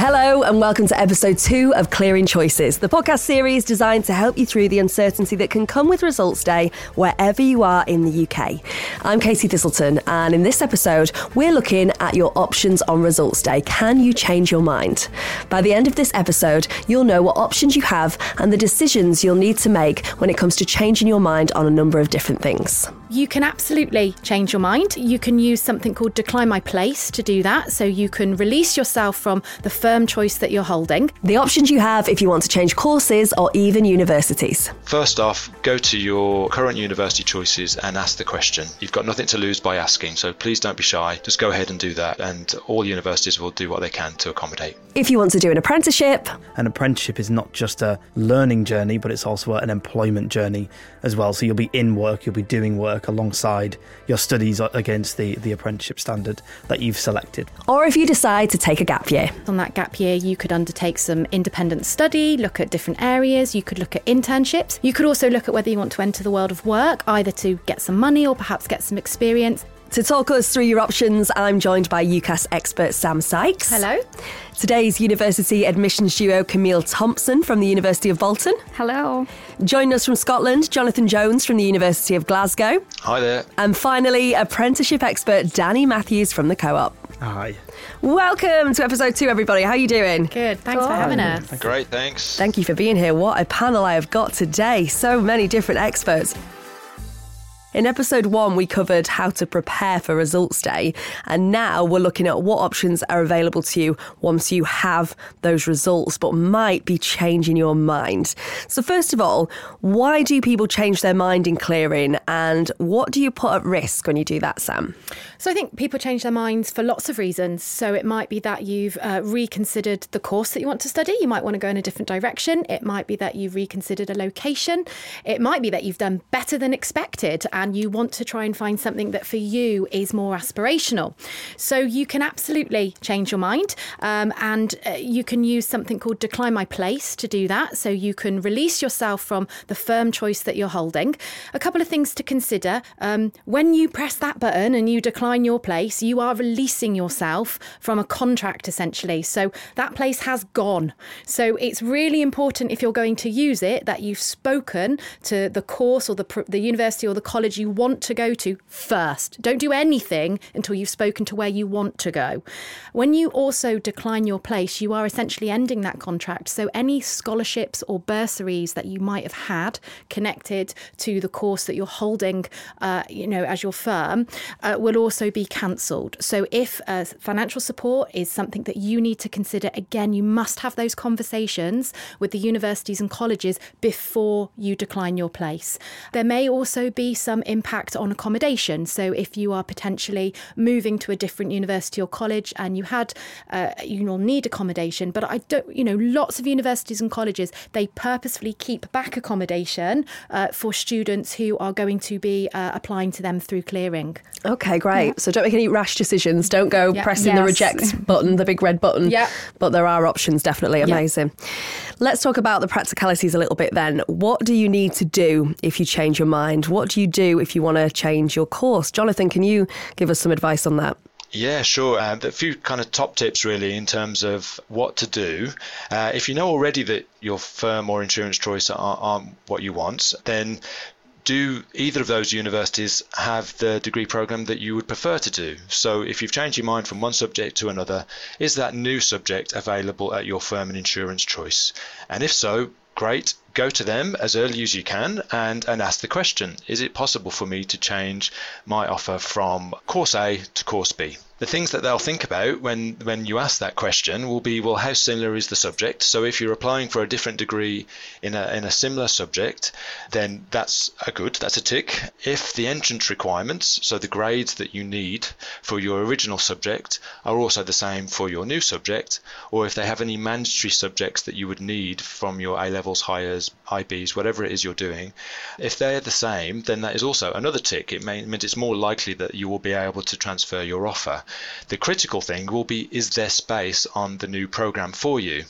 Hello, and welcome to episode two of Clearing Choices, the podcast series designed to help you through the uncertainty that can come with results day wherever you are in the UK. I'm Katie Thistleton, and in this episode, we're looking at your options on results day. Can you change your mind? By the end of this episode, you'll know what options you have and the decisions you'll need to make when it comes to changing your mind on a number of different things. You can absolutely change your mind. You can use something called Decline My Place to do that. So you can release yourself from the firm choice that you're holding. The options you have if you want to change courses or even universities. First off, go to your current university choices and ask the question. You've got nothing to lose by asking, so please don't be shy. Just go ahead and do that, and all universities will do what they can to accommodate. If you want to do an apprenticeship, An apprenticeship is not just a learning journey, but it's also an employment journey as well. So you'll be in work, you'll be doing work alongside your studies against the, the apprenticeship standard that you've selected. or if you decide to take a gap year. On that gap year, you could undertake some independent study, look at different areas, you could look at internships. You could also look at whether you want to enter the world of work, either to get some money or perhaps get some experience. To talk us through your options, I'm joined by UCAS expert Sam Sykes. Hello. Today's university admissions duo Kamile Thompson from the University of Bolton. Hello. Joining us from Scotland, Jonathan Jones from the University of Glasgow. Hi there. And finally, apprenticeship expert Danny Matthews from the Co-op. Hi. Welcome to episode two, everybody. How are you doing? Good. Thanks for having us. Great, thanks. Thank you for being here. What a panel I have got today. So many different experts. In episode one, we covered how to prepare for results day, and now we're looking at what options are available to you once you have those results, but might be changing your mind. So, first of all, why do people change their mind in clearing, and what do you put at risk when you do that, Sam? So I think people change their minds for lots of reasons. So it might be that you've uh, reconsidered the course that you want to study. You might want to go in a different direction. It might be that you've reconsidered a location. It might be that you've done better than expected and you want to try and find something that for you is more aspirational. So you can absolutely change your mind um, and uh, you can use something called Decline My Place to do that. So you can release yourself from the firm choice that you're holding. A couple of things to consider. Um, when you press that button and you decline your place, you are releasing yourself from a contract essentially. So that place has gone. So it's really important if you're going to use it that you've spoken to the course or the, the university or the college you want to go to first. Don't do anything until you've spoken to where you want to go. When you also decline your place, you are essentially ending that contract. So any scholarships or bursaries that you might have had connected to the course that you're holding, uh, you know, as your firm, uh, will also be cancelled. So if uh, financial support is something that you need to consider, again, you must have those conversations with the universities and colleges before you decline your place. There may also be some impact on accommodation. So if you are potentially moving to a different university or college and you had, uh, you will need accommodation, but I don't, you know, lots of universities and colleges, they purposefully keep back accommodation uh, for students who are going to be uh, applying to them through clearing. Okay, great. So don't make any rash decisions. Don't go Yeah. pressing the reject button, the big red button. Yeah. But there are options, definitely. Amazing. Let's talk about the practicalities a little bit then. What do you need to do if you change your mind? What do you do if you want to change your course? Jonathan, can you give us some advice on that? Yeah, sure. Um, a few kind of top tips really in terms of what to do. Uh, if you know already that your firm or insurance choice aren't, aren't what you want, then do either of those universities have the degree program that you would prefer to do? So if you've changed your mind from one subject to another, is that new subject available at your firm and insurance choice? And if so, great. Go to them as early as you can and, and ask the question Is it possible for me to change my offer from course A to course B? The things that they'll think about when, when you ask that question will be well, how similar is the subject? So if you're applying for a different degree in a, in a similar subject, then that's a good, that's a tick. If the entrance requirements, so the grades that you need for your original subject, are also the same for your new subject, or if they have any mandatory subjects that you would need from your A levels, Highers, just IBs, whatever it is you're doing, if they're the same, then that is also another tick. It means it's more likely that you will be able to transfer your offer. The critical thing will be is there space on the new program for you?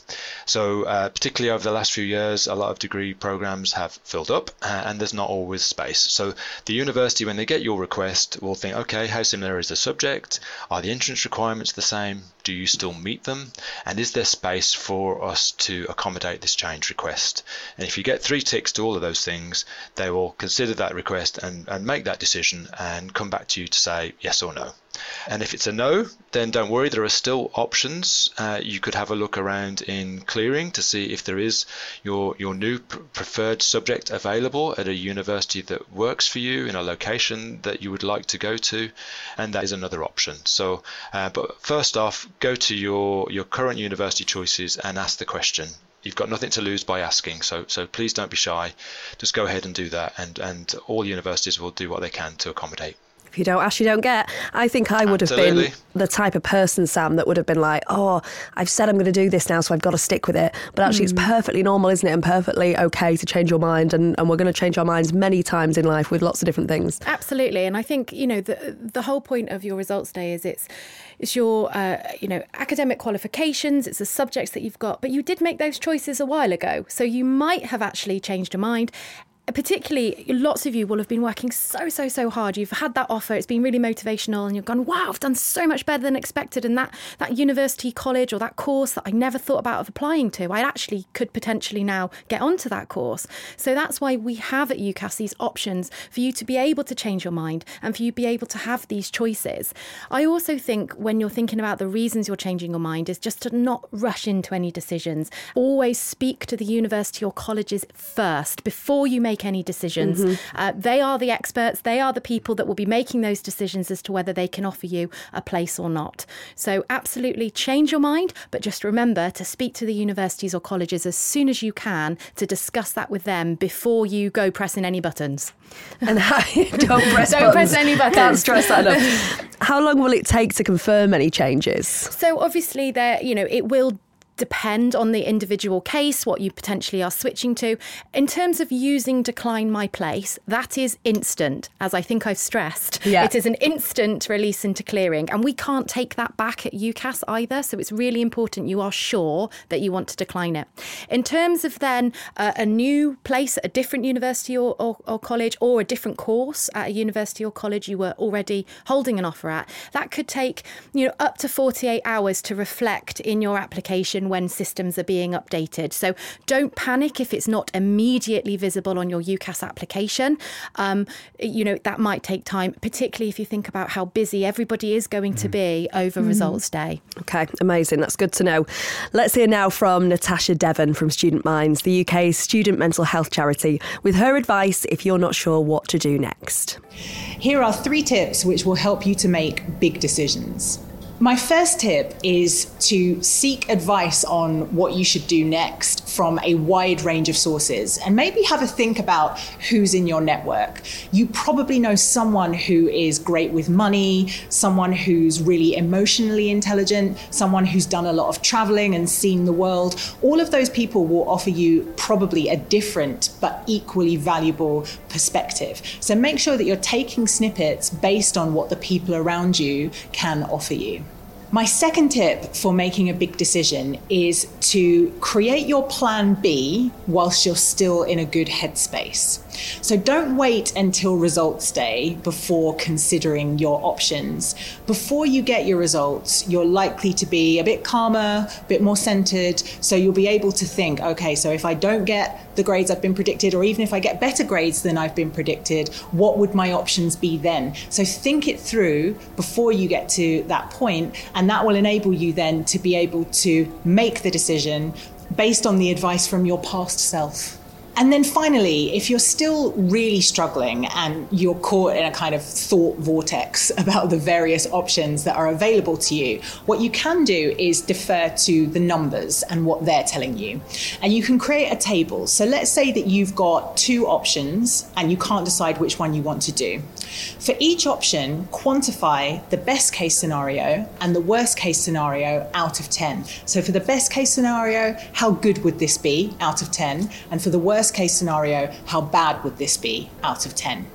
So, uh, particularly over the last few years, a lot of degree programs have filled up uh, and there's not always space. So, the university, when they get your request, will think, okay, how similar is the subject? Are the entrance requirements the same? Do you still meet them? And is there space for us to accommodate this change request? And if you get three ticks to all of those things, they will consider that request and, and make that decision and come back to you to say yes or no. And if it's a no, then don't worry, there are still options. Uh, you could have a look around in clearing to see if there is your, your new pr- preferred subject available at a university that works for you in a location that you would like to go to, and that is another option. So, uh, but first off, go to your, your current university choices and ask the question you've got nothing to lose by asking. So so please don't be shy. Just go ahead and do that, and and all universities will do what they can to accommodate. If you don't ask, you don't get. I think I would Absolutely. have been the type of person, Sam, that would have been like, oh, I've said I'm going to do this now, so I've got to stick with it. But actually, it's perfectly normal, isn't it? And perfectly okay to change your mind. And, and we're going to change our minds many times in life with lots of different things. Absolutely, and I think you know the the whole point of your results day is it's it's your uh, you know academic qualifications, it's the subjects that you've got, but you did make those choices a while ago, so you might have actually changed your mind. Particularly, lots of you will have been working so, so, so hard. You've had that offer, it's been really motivational, and you've gone, wow, I've done so much better than expected. And that, that university, college, or that course that I never thought about of applying to, I actually could potentially now get onto that course. So that's why we have at UCAS these options for you to be able to change your mind and for you to be able to have these choices. I also think when you're thinking about the reasons you're changing your mind is just to not rush into any decisions. Always speak to the university or colleges first before you make any decisions. Uh, they are the experts, they are the people that will be making those decisions as to whether they can offer you a place or not. So, absolutely change your mind, but just remember to speak to the universities or colleges as soon as you can to discuss that with them before you go pressing any buttons. And how, don't press Don't press any buttons. Can't stress that enough. How long will it take to confirm any changes? So obviously there, you know, it will depend on the individual case, what you potentially are switching to. In terms of using Decline My Place, that is instant, as I think I've stressed. Yeah. It is an instant release into clearing, and we can't take that back at UCAS either. So it's really important you are sure that you want to decline it. In terms of then uh, a new place at a different university or, or, or college, or a different course at a university or college you were already holding an offer at, that could take you know up to 48 hours to reflect in your application when systems are being updated. So don't panic if it's not immediately visible on your UCAS application. Um, you know that might take time, particularly if you think about how busy everybody is going to be over results day. Okay, amazing. That's good to know. Let's hear now from Natasha Devon from Student Minds, the UK's student mental health charity, with her advice if you're not sure what to do next. Here are three tips which will help you to make big decisions. My first tip is to seek advice on what you should do next from a wide range of sources and maybe have a think about who's in your network. You probably know someone who is great with money, someone who's really emotionally intelligent, someone who's done a lot of traveling and seen the world. All of those people will offer you probably a different but equally valuable perspective. So make sure that you're taking snippets based on what the people around you can offer you. My second tip for making a big decision is to create your plan B whilst you're still in a good headspace. So don't wait until results day before considering your options. Before you get your results, you're likely to be a bit calmer, a bit more centered. So you'll be able to think, okay, so if I don't get the grades I've been predicted, or even if I get better grades than I've been predicted, what would my options be then? So think it through before you get to that point, and that will enable you then to be able to make the decision based on the advice from your past self. And then finally, if you're still really struggling and you're caught in a kind of thought vortex about the various options that are available to you, what you can do is defer to the numbers and what they're telling you. And you can create a table. So let's say that you've got two options and you can't decide which one you want to do. For each option, quantify the best case scenario and the worst case scenario out of 10. So for the best case scenario, how good would this be out of 10? And for the worst worst case scenario, how bad would this be out of 10?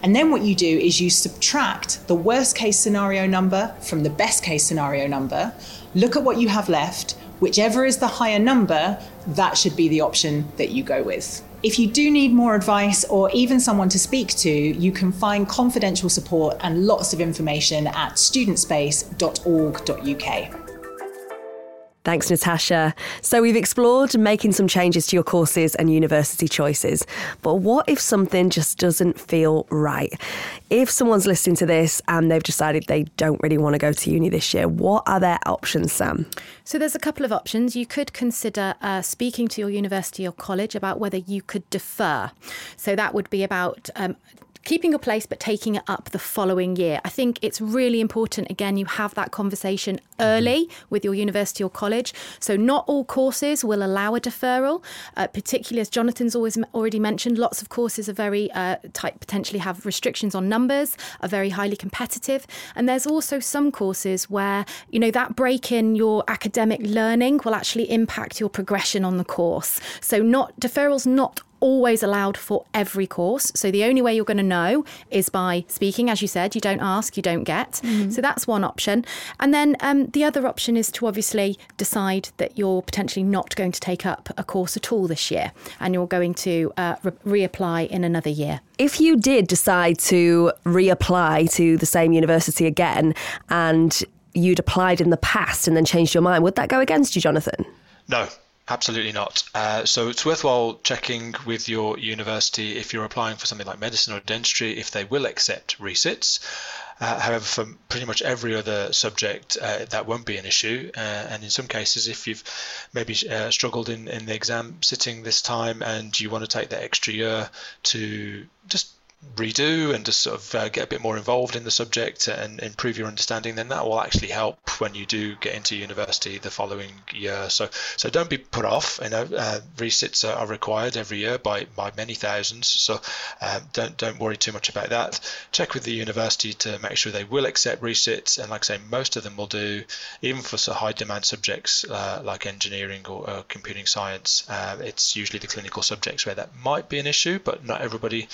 And then what you do is you subtract the worst case scenario number from the best case scenario number, look at what you have left, whichever is the higher number, that should be the option that you go with. If you do need more advice or even someone to speak to, you can find confidential support and lots of information at studentspace.org.uk. Thanks, Natasha. So, we've explored making some changes to your courses and university choices. But what if something just doesn't feel right? If someone's listening to this and they've decided they don't really want to go to uni this year, what are their options, Sam? So, there's a couple of options. You could consider uh, speaking to your university or college about whether you could defer. So, that would be about um, keeping your place but taking it up the following year. I think it's really important, again, you have that conversation early with your university or college. So, not all courses will allow a deferral, uh, particularly as Jonathan's always already mentioned, lots of courses are very uh, tight, potentially have restrictions on numbers, are very highly competitive. And there's also some courses where, you know, that break in your academic learning will actually impact your progression on the course. So, not deferrals not always allowed for every course. So the only way you're going to know is by speaking. As you said, you don't ask, you don't get. Mm-hmm. So that's one option. And then um, the other option is to obviously decide that you're potentially not going to take up a course at all this year and you're going to uh, re- reapply in another year. If you did decide to reapply to the same university again and you'd applied in the past and then changed your mind, would that go against you, Jonathan? No, Absolutely not. Uh, so it's worthwhile checking with your university if you're applying for something like medicine or dentistry if they will accept resits. Uh, however, for pretty much every other subject, uh, that won't be an issue. Uh, and in some cases, if you've maybe uh, struggled in, in the exam sitting this time and you want to take that extra year to just redo and just sort of uh, get a bit more involved in the subject and improve your understanding, then that will actually help when you do get into university the following year. So, so don't be put off. You know, uh, resits are, required every year by, by many thousands. So, um, don't don't worry too much about that. Check with the university to make sure they will accept resits, and like I say, most of them will do, even for so high demand subjects uh, like engineering or uh, computing science. Uh, it's usually the clinical subjects where that might be an issue, but not everybody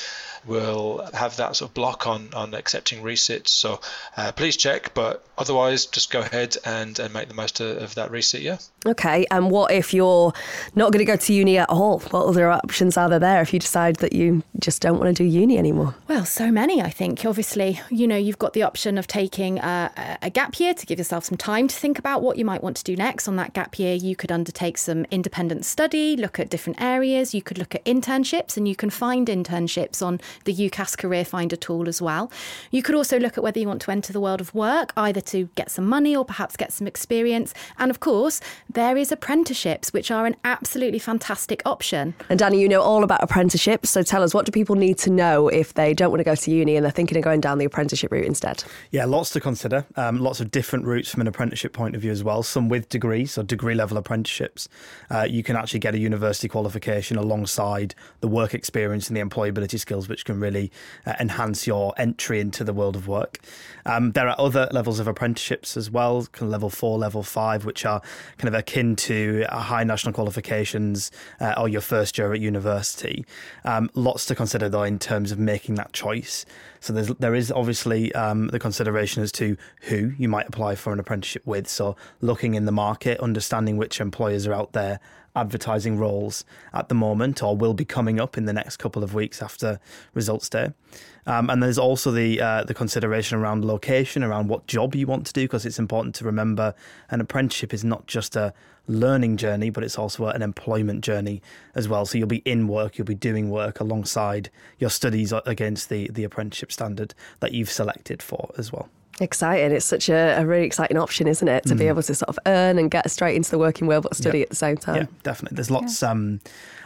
will will have that sort of block on, on accepting resits. So uh, please check, but otherwise just go ahead and, and make the most of, of that resit year. Okay, and what if you're not going to go to uni at all? What other options are there there if you decide that you just don't want to do uni anymore? Well, so many, I think. Obviously, you know, you've got the option of taking a, a gap year to give yourself some time to think about what you might want to do next. On that gap year, you could undertake some independent study, look at different areas. You could look at internships, and you can find internships on the UCAS Career Finder tool as well. You could also look at whether you want to enter the world of work, either to get some money or perhaps get some experience. And of course, there is apprenticeships, which are an absolutely fantastic option. And Danny, you know all about apprenticeships. So tell us, what do people need to know if they don't want to go to uni and they're thinking of going down the apprenticeship route instead? Yeah, lots to consider. Um, lots of different routes from an apprenticeship point of view as well. Some with degrees, or degree level apprenticeships. Uh, you can actually get a university qualification alongside the work experience and the employability skills, which can really uh, enhance your entry into the world of work. Um, there are other levels of apprenticeships as well, kind of level four, level five, which are kind of akin to high national qualifications uh, or your first year at university. Um, lots to consider though in terms of making that choice. So there's there is obviously um, the consideration as to who you might apply for an apprenticeship with. So looking in the market, understanding which employers are out there advertising roles at the moment or will be coming up in the next couple of weeks after results day. Um, and there's also the uh, the consideration around location, around what job you want to do, because it's important to remember an apprenticeship is not just a learning journey, but it's also an employment journey as well. So you'll be in work, you'll be doing work alongside your studies against the the apprenticeship standard that you've selected for as well. Exciting. It's such a, a, really exciting option, isn't it? To mm. be able to sort of earn and get straight into the working world but study at the same time. Yeah, definitely. There's lots yeah. um,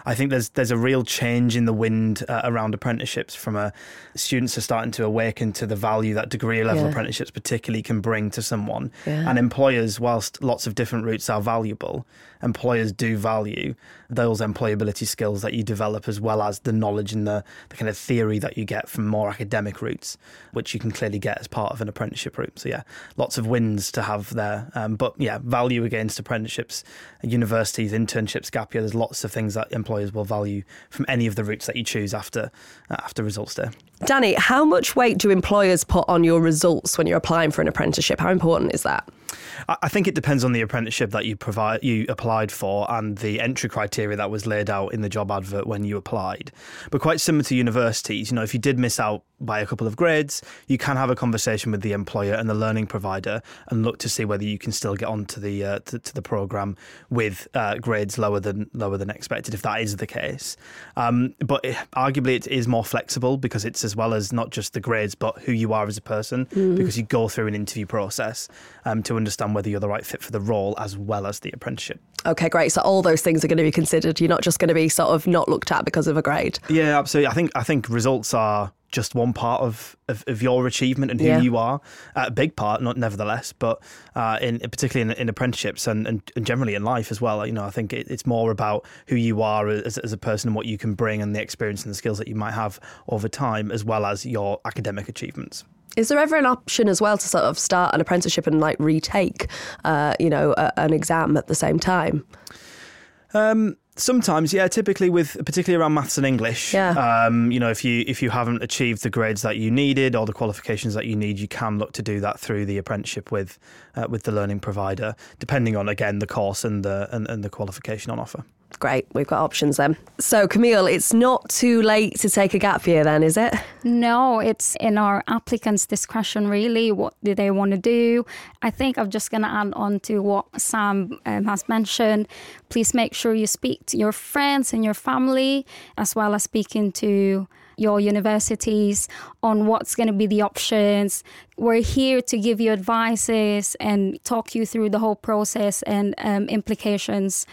I think there's there's a real change in the wind uh, around apprenticeships. From a students are starting to awaken to the value that degree level yeah. apprenticeships particularly can bring to someone, yeah. and employers, whilst lots of different routes are valuable, employers do value those employability skills that you develop as well as the knowledge and the, the kind of theory that you get from more academic routes, which you can clearly get as part of an apprenticeship route. So yeah, lots of wins to have there. Um, but yeah, value against apprenticeships, universities, internships, gap year. There's lots of things that employers will value from any of the routes that you choose after uh, after results day. Danny, how much weight do employers put on your results when you're applying for an apprenticeship? How important is that? I think it depends on the apprenticeship that you provide you applied for and the entry criteria that was laid out in the job advert when you applied. But quite similar to universities, you know, if you did miss out by a couple of grades, you can have a conversation with the employer and the learning provider and look to see whether you can still get onto the uh, to, to, the program with uh, grades lower than lower than expected if that is the case. Um, but it, arguably, it is more flexible because it's as well as not just the grades but who you are as a person mm. because you go through an interview process um, to understand whether you're the right fit for the role as well as the apprenticeship. Okay, great. So all those things are going to be considered. You're not just going to be sort of not looked at because of a grade. Yeah, absolutely. I think I think results are just one part of, of, of your achievement and who yeah. you are. Uh, a big part, not nevertheless, but uh, in particularly in, in apprenticeships and, and, and, generally in life as well. You know, I think it, it's more about who you are as, as a person and what you can bring and the experience and the skills that you might have over time, as well as your academic achievements. Is there ever an option as well to sort of start an apprenticeship and like retake, uh, you know, a, an exam at the same time? Um, Sometimes, yeah. Typically, with particularly around maths and English, yeah. Um, you know, if you if you haven't achieved the grades that you needed or the qualifications that you need, you can look to do that through the apprenticeship with uh, with the learning provider, depending on again the course and the and, and the qualification on offer. Great, we've got options then. So, Kamile, it's not too late to take a gap year, then, is it? No, it's in our applicants' discretion, really. What do they want to do? I think I'm just going to add on to what Sam um, has mentioned. Please make sure you speak to your friends and your family, as well as speaking to your universities on what's going to be the options. We're here to give you advices and talk you through the whole process and um, implications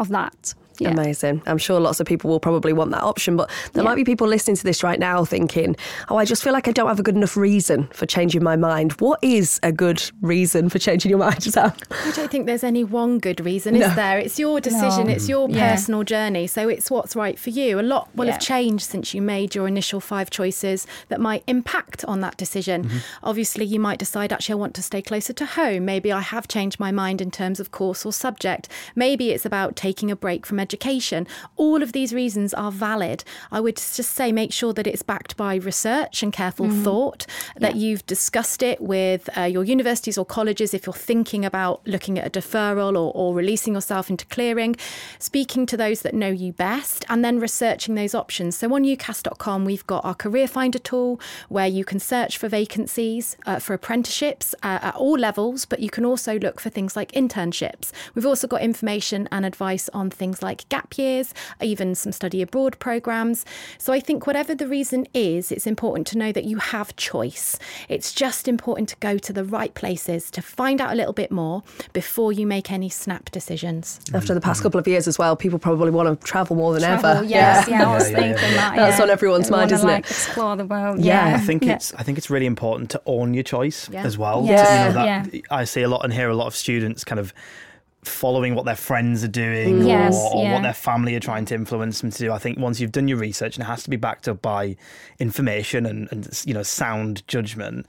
of that. Yeah. Amazing. I'm sure lots of people will probably want that option, but there yeah. might be people listening to this right now thinking, oh, I just feel like I don't have a good enough reason for changing my mind. What is a good reason for changing your mind, Sam? I don't think there's any one good reason, is there? It's your decision, no. it's your yeah. personal journey. So it's what's right for you. A lot will have changed since you made your initial five choices that might impact on that decision. Mm-hmm. Obviously, you might decide, actually, I want to stay closer to home. Maybe I have changed my mind in terms of course or subject. Maybe it's about taking a break from education education. All of these reasons are valid. I would just say make sure that it's backed by research and careful mm. thought, that yeah. you've discussed it with uh, your universities or colleges if you're thinking about looking at a deferral or, or releasing yourself into clearing, speaking to those that know you best, and then researching those options. So on UCAS.com, we've got our Career Finder tool where you can search for vacancies uh, for apprenticeships uh, at all levels, but you can also look for things like internships. We've also got information and advice on things like like gap years, even some study abroad programs. So I think whatever the reason is, it's important to know that you have choice. It's just important to go to the right places to find out a little bit more before you make any snap decisions. Mm-hmm. After the past couple of years as well, people probably want to travel more than travel, ever. Yes, yeah, yeah I was thinking that. That's on everyone's mind, isn't like, it? Explore the world. Yeah, yeah. I think it's I think it's really important to own your choice as well. Yeah, to, you know, that, yeah. I see a lot and hear a lot of students kind of following what their friends are doing mm. yes, or, or yeah. what their family are trying to influence them to do. I think once you've done your research, and it has to be backed up by information and, and you know sound judgment,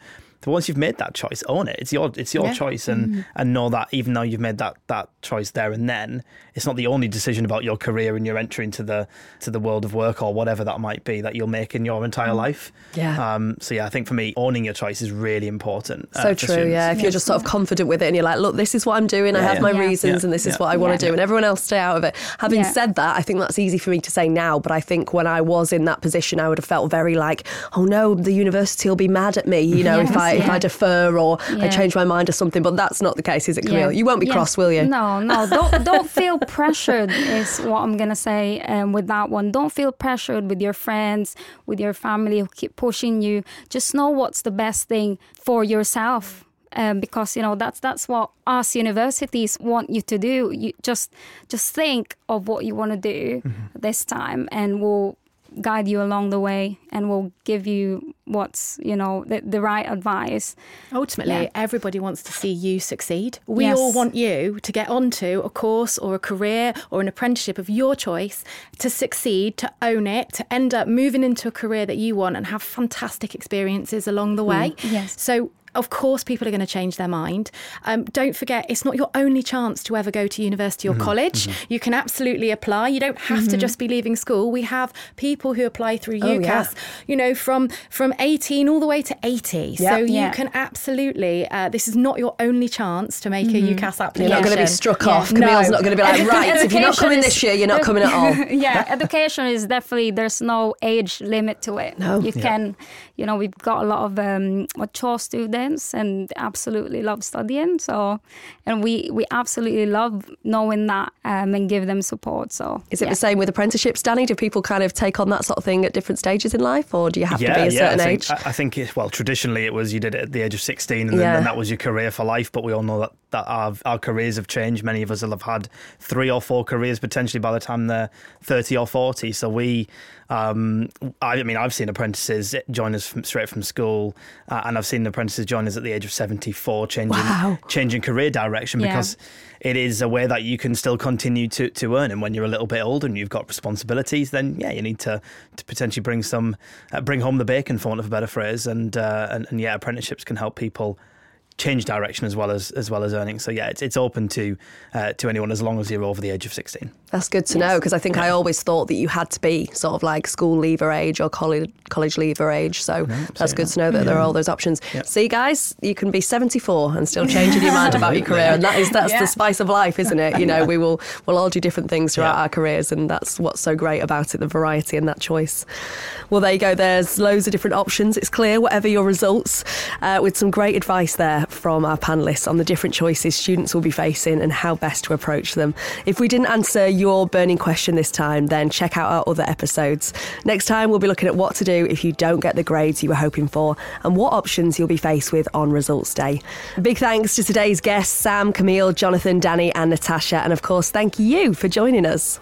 once you've made that choice, own it. It's your it's your yeah. choice, and mm-hmm. and know that even though you've made that that choice there and then, it's not the only decision about your career and your entry into the to the world of work or whatever that might be that you'll make in your entire mm. life. Yeah. Um. So yeah, I think for me, owning your choice is really important. Uh, so true. Students. Yeah. If you're just sort of confident with it and you're like, look, this is what I'm doing. Yeah, I have yeah. my reasons, and this is what I want to do, and everyone else stay out of it. Having said that, I think that's easy for me to say now, but I think when I was in that position, I would have felt very like, oh no, the university will be mad at me. You know, yes, if I if I defer or yeah. I change my mind or something. But that's not the case, is it, Kamile? Yeah. You won't be cross, will you? No, no. Don't don't feel pressured. Is what I'm gonna say um, with that one. Don't feel pressured with your friends, with your family who keep pushing you. Just know what's the best thing for yourself. Um, because you know that's that's what us universities want you to do. You just just think of what you want to do mm-hmm. this time, and we'll guide you along the way and will give you what's you know the, the right advice ultimately yeah. everybody wants to see you succeed we yes. all want you to get onto a course or a career or an apprenticeship of your choice to succeed to own it to end up moving into a career that you want and have fantastic experiences along the way mm. yes so of course, people are going to change their mind. Um, don't forget, it's not your only chance to ever go to university or mm-hmm, college. Mm-hmm. You can absolutely apply. You don't have mm-hmm. to just be leaving school. We have people who apply through oh, UCAS, yeah. you know, from from 18 all the way to 80. Yep. So you yeah. can absolutely. Uh, this is not your only chance to make a mm-hmm. UCAS application. You're not going to be struck yeah. off. Kamile's no. not going to be like, right, if you're not coming is, this year, you're not coming at all. yeah, education is definitely there's no age limit to it. No, you can, you know, we've got a lot of um, mature students and absolutely love studying. So, and we we absolutely love knowing that um, and give them support. So, is it yeah. the same with apprenticeships, Danny? Do people kind of take on that sort of thing at different stages in life, or do you have yeah, to be a certain I think, age? I think it, well, traditionally it was you did it at the age of sixteen, and then, then that was your career for life. But we all know that that our, our careers have changed. Many of us will have had three or four careers potentially by the time they're 30 or 40. So we, um, I, I, mean, I've seen apprentices join us from, straight from school, uh, and I've seen apprentices join us at the age of 74, changing, wow. changing career direction yeah. because it is a way that you can still continue to, to earn. And when you're a little bit older and you've got responsibilities, then yeah, you need to, to potentially bring some, uh, bring home the bacon, for want of a better phrase. And, uh, and, and yeah, apprenticeships can help people change direction as well as as well as earning. So yeah, it's it's open to uh, to anyone as long as you're over the age of 16. That's good to yes. know because I think yeah. I always thought that you had to be sort of like school leaver age or college college leaver age. So no, that's good that. to know that yeah. there are all those options. Yep. See, guys, you can be 74 and still changing your mind about your career, and that is that's yeah. the spice of life, isn't it? You know, we will we'll all do different things throughout our careers, and that's what's so great about it, the variety and that choice. Well, there you go. There's loads of different options. It's clear, whatever your results, uh, with some great advice there from our panelists on the different choices students will be facing and how best to approach them. If we didn't answer your burning question this time, then check out our other episodes. Next time, we'll be looking at what to do if you don't get the grades you were hoping for and what options you'll be faced with on results day. Big thanks to today's guests, Sam, Kamile, Jonathan, Danny, and Natasha. And of course, thank you for joining us.